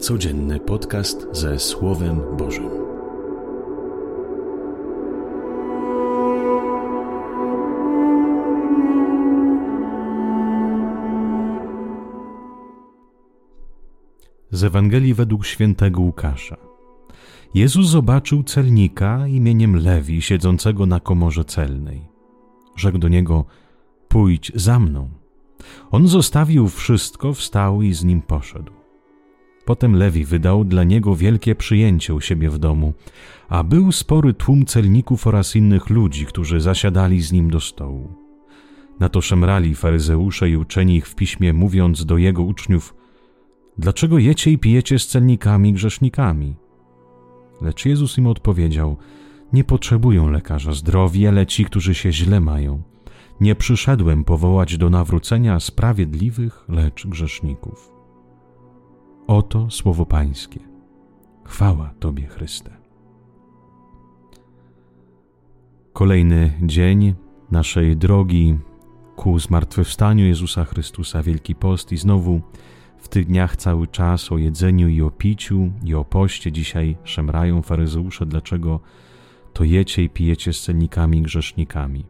Codzienny podcast ze Słowem Bożym. Z Ewangelii według świętego Łukasza. Jezus zobaczył celnika imieniem Lewi siedzącego na komorze celnej. Rzekł do niego: Pójdź za mną. On zostawił wszystko, wstał i z nim poszedł. Potem Lewi wydał dla niego wielkie przyjęcie u siebie w domu, a był spory tłum celników oraz innych ludzi, którzy zasiadali z nim do stołu. Na to szemrali faryzeusze i uczeni ich w piśmie, mówiąc do jego uczniów: Dlaczego jecie i pijecie z celnikami i grzesznikami? Lecz Jezus im odpowiedział: Nie potrzebują lekarza zdrowi, ale ci, którzy się źle mają. Nie przyszedłem powołać do nawrócenia sprawiedliwych, lecz grzeszników. Oto słowo Pańskie. Chwała Tobie, Chryste. Kolejny dzień naszej drogi ku zmartwychwstaniu Jezusa Chrystusa, Wielki Post i znowu w tych dniach cały czas o jedzeniu i o piciu i o poście. Dzisiaj szemrają faryzeusze, dlaczego to jecie i pijecie z celnikami i grzesznikami.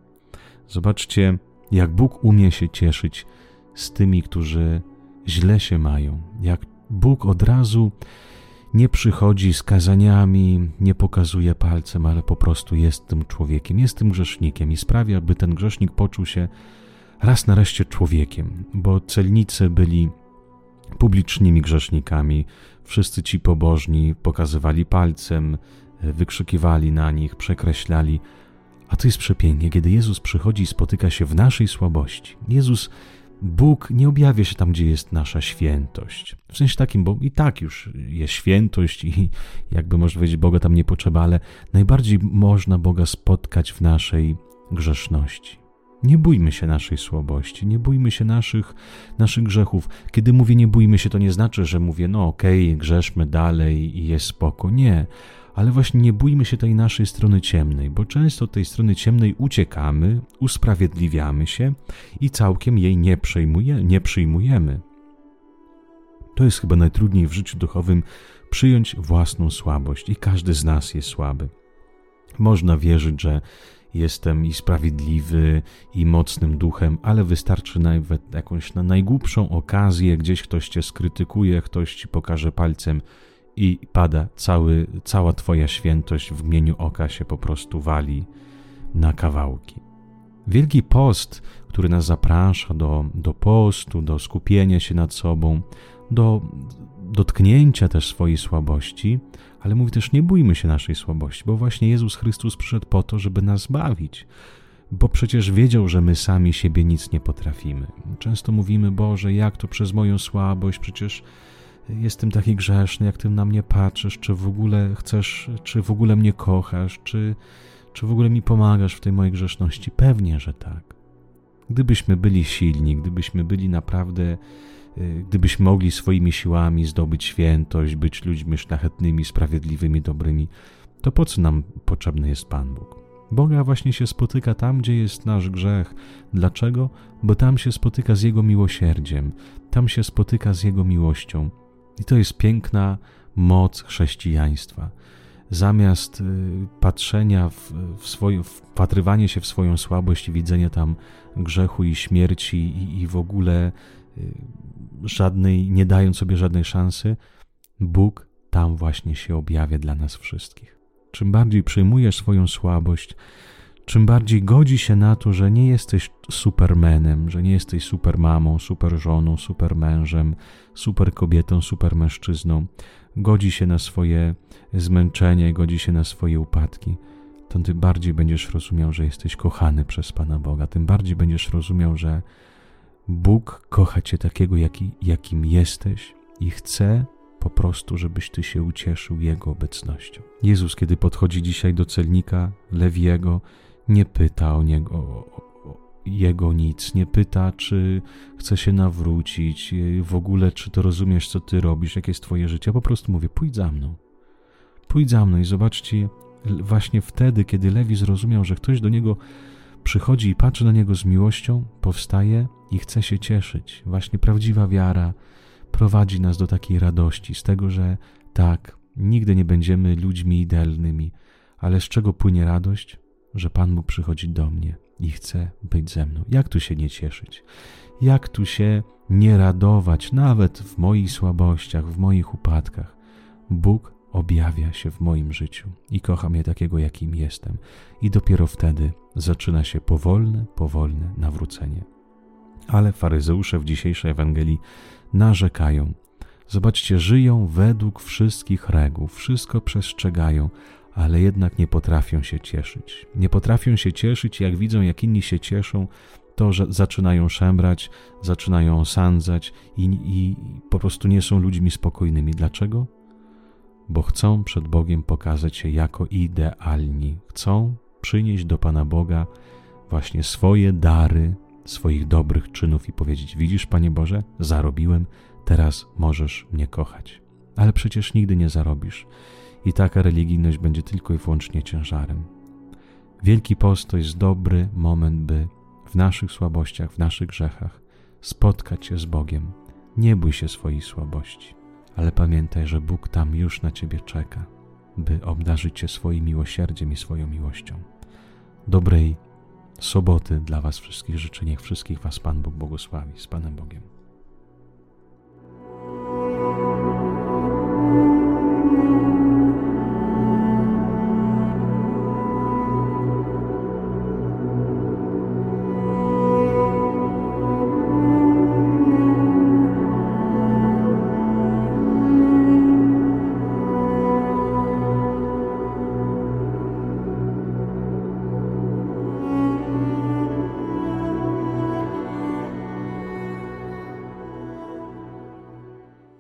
Zobaczcie, jak Bóg umie się cieszyć z tymi, którzy źle się mają, jak Bóg od razu nie przychodzi z kazaniami, nie pokazuje palcem, ale po prostu jest tym człowiekiem, jest tym grzesznikiem i sprawia, by ten grzesznik poczuł się raz nareszcie człowiekiem, bo celnicy byli publicznymi grzesznikami. Wszyscy ci pobożni pokazywali palcem, wykrzykiwali na nich, przekreślali. A to jest przepięknie, kiedy Jezus przychodzi i spotyka się w naszej słabości. Jezus Bóg nie objawia się tam, gdzie jest nasza świętość. W sensie takim, bo i tak już jest świętość i jakby można powiedzieć, Boga tam nie potrzeba, ale najbardziej można Boga spotkać w naszej grzeszności. Nie bójmy się naszej słabości, nie bójmy się naszych, naszych grzechów. Kiedy mówię nie bójmy się, to nie znaczy, że mówię, no okej, okay, grzeszmy dalej i jest spoko. Nie, ale właśnie nie bójmy się tej naszej strony ciemnej, bo często tej strony ciemnej uciekamy, usprawiedliwiamy się i całkiem jej nie, przejmuje, nie przyjmujemy. To jest chyba najtrudniej w życiu duchowym przyjąć własną słabość i każdy z nas jest słaby. Można wierzyć, że jestem i sprawiedliwy, i mocnym duchem, ale wystarczy nawet jakąś na najgłupszą okazję, gdzieś ktoś cię skrytykuje, ktoś ci pokaże palcem i pada cały, cała Twoja świętość w mieniu oka się po prostu wali na kawałki. Wielki post, który nas zaprasza do, do postu, do skupienia się nad sobą, do dotknięcia też swojej słabości, ale mówi też nie bójmy się naszej słabości, bo właśnie Jezus Chrystus przyszedł po to, żeby nas bawić, bo przecież wiedział, że my sami siebie nic nie potrafimy. Często mówimy, Boże, jak to przez moją słabość, przecież jestem taki grzeszny, jak ty na mnie patrzysz, czy w ogóle chcesz, czy w ogóle mnie kochasz, czy, czy w ogóle mi pomagasz w tej mojej grzeszności? Pewnie, że tak. Gdybyśmy byli silni, gdybyśmy byli naprawdę, y, gdybyśmy mogli swoimi siłami zdobyć świętość, być ludźmi szlachetnymi, sprawiedliwymi, dobrymi, to po co nam potrzebny jest Pan Bóg? Boga właśnie się spotyka tam, gdzie jest nasz grzech. Dlaczego? Bo tam się spotyka z Jego miłosierdziem, tam się spotyka z Jego miłością. I to jest piękna moc chrześcijaństwa. Zamiast y, patrzenia w, w swoje, wpatrywanie się w swoją słabość i widzenia tam grzechu i śmierci i, i w ogóle y, żadnej, nie dając sobie żadnej szansy, Bóg tam właśnie się objawia dla nas wszystkich. Czym bardziej przyjmujesz swoją słabość, czym bardziej godzi się na to, że nie jesteś supermenem, że nie jesteś supermamą, superżoną, supermężem, superkobietą, supermężczyzną, godzi się na swoje zmęczenie, godzi się na swoje upadki, to tym bardziej będziesz rozumiał, że jesteś kochany przez Pana Boga, tym bardziej będziesz rozumiał, że Bóg kocha Cię takiego, jaki, jakim jesteś i chce po prostu, żebyś Ty się ucieszył Jego obecnością. Jezus, kiedy podchodzi dzisiaj do celnika Lewiego, nie pyta o niego, o, jego nic, nie pyta, czy chce się nawrócić, w ogóle, czy to rozumiesz, co ty robisz, jakie jest twoje życie. Ja po prostu mówię, pójdź za mną. Pójdź za mną i zobaczcie, właśnie wtedy, kiedy Lewi zrozumiał, że ktoś do niego przychodzi i patrzy na niego z miłością, powstaje i chce się cieszyć. Właśnie prawdziwa wiara, prowadzi nas do takiej radości, z tego, że tak, nigdy nie będziemy ludźmi idealnymi, ale z czego płynie radość? Że Pan Bóg przychodzi do mnie i chce być ze mną. Jak tu się nie cieszyć? Jak tu się nie radować, nawet w moich słabościach, w moich upadkach? Bóg objawia się w moim życiu i kocha mnie takiego, jakim jestem. I dopiero wtedy zaczyna się powolne, powolne nawrócenie. Ale faryzeusze w dzisiejszej Ewangelii narzekają. Zobaczcie, żyją według wszystkich reguł, wszystko przestrzegają, ale jednak nie potrafią się cieszyć. Nie potrafią się cieszyć, jak widzą, jak inni się cieszą, to, że zaczynają szemrać, zaczynają osądzać i, i po prostu nie są ludźmi spokojnymi. Dlaczego? Bo chcą przed Bogiem pokazać się jako idealni. Chcą przynieść do Pana Boga właśnie swoje dary, swoich dobrych czynów i powiedzieć: Widzisz, Panie Boże, zarobiłem, teraz możesz mnie kochać. Ale przecież nigdy nie zarobisz i taka religijność będzie tylko i wyłącznie ciężarem. Wielki Post to jest dobry moment, by w naszych słabościach, w naszych grzechach spotkać się z Bogiem. Nie bój się swojej słabości, ale pamiętaj, że Bóg tam już na ciebie czeka, by obdarzyć cię swoim miłosierdziem i swoją miłością. Dobrej soboty dla Was wszystkich życzę. Niech wszystkich Was Pan Bóg błogosławi. Z Panem Bogiem.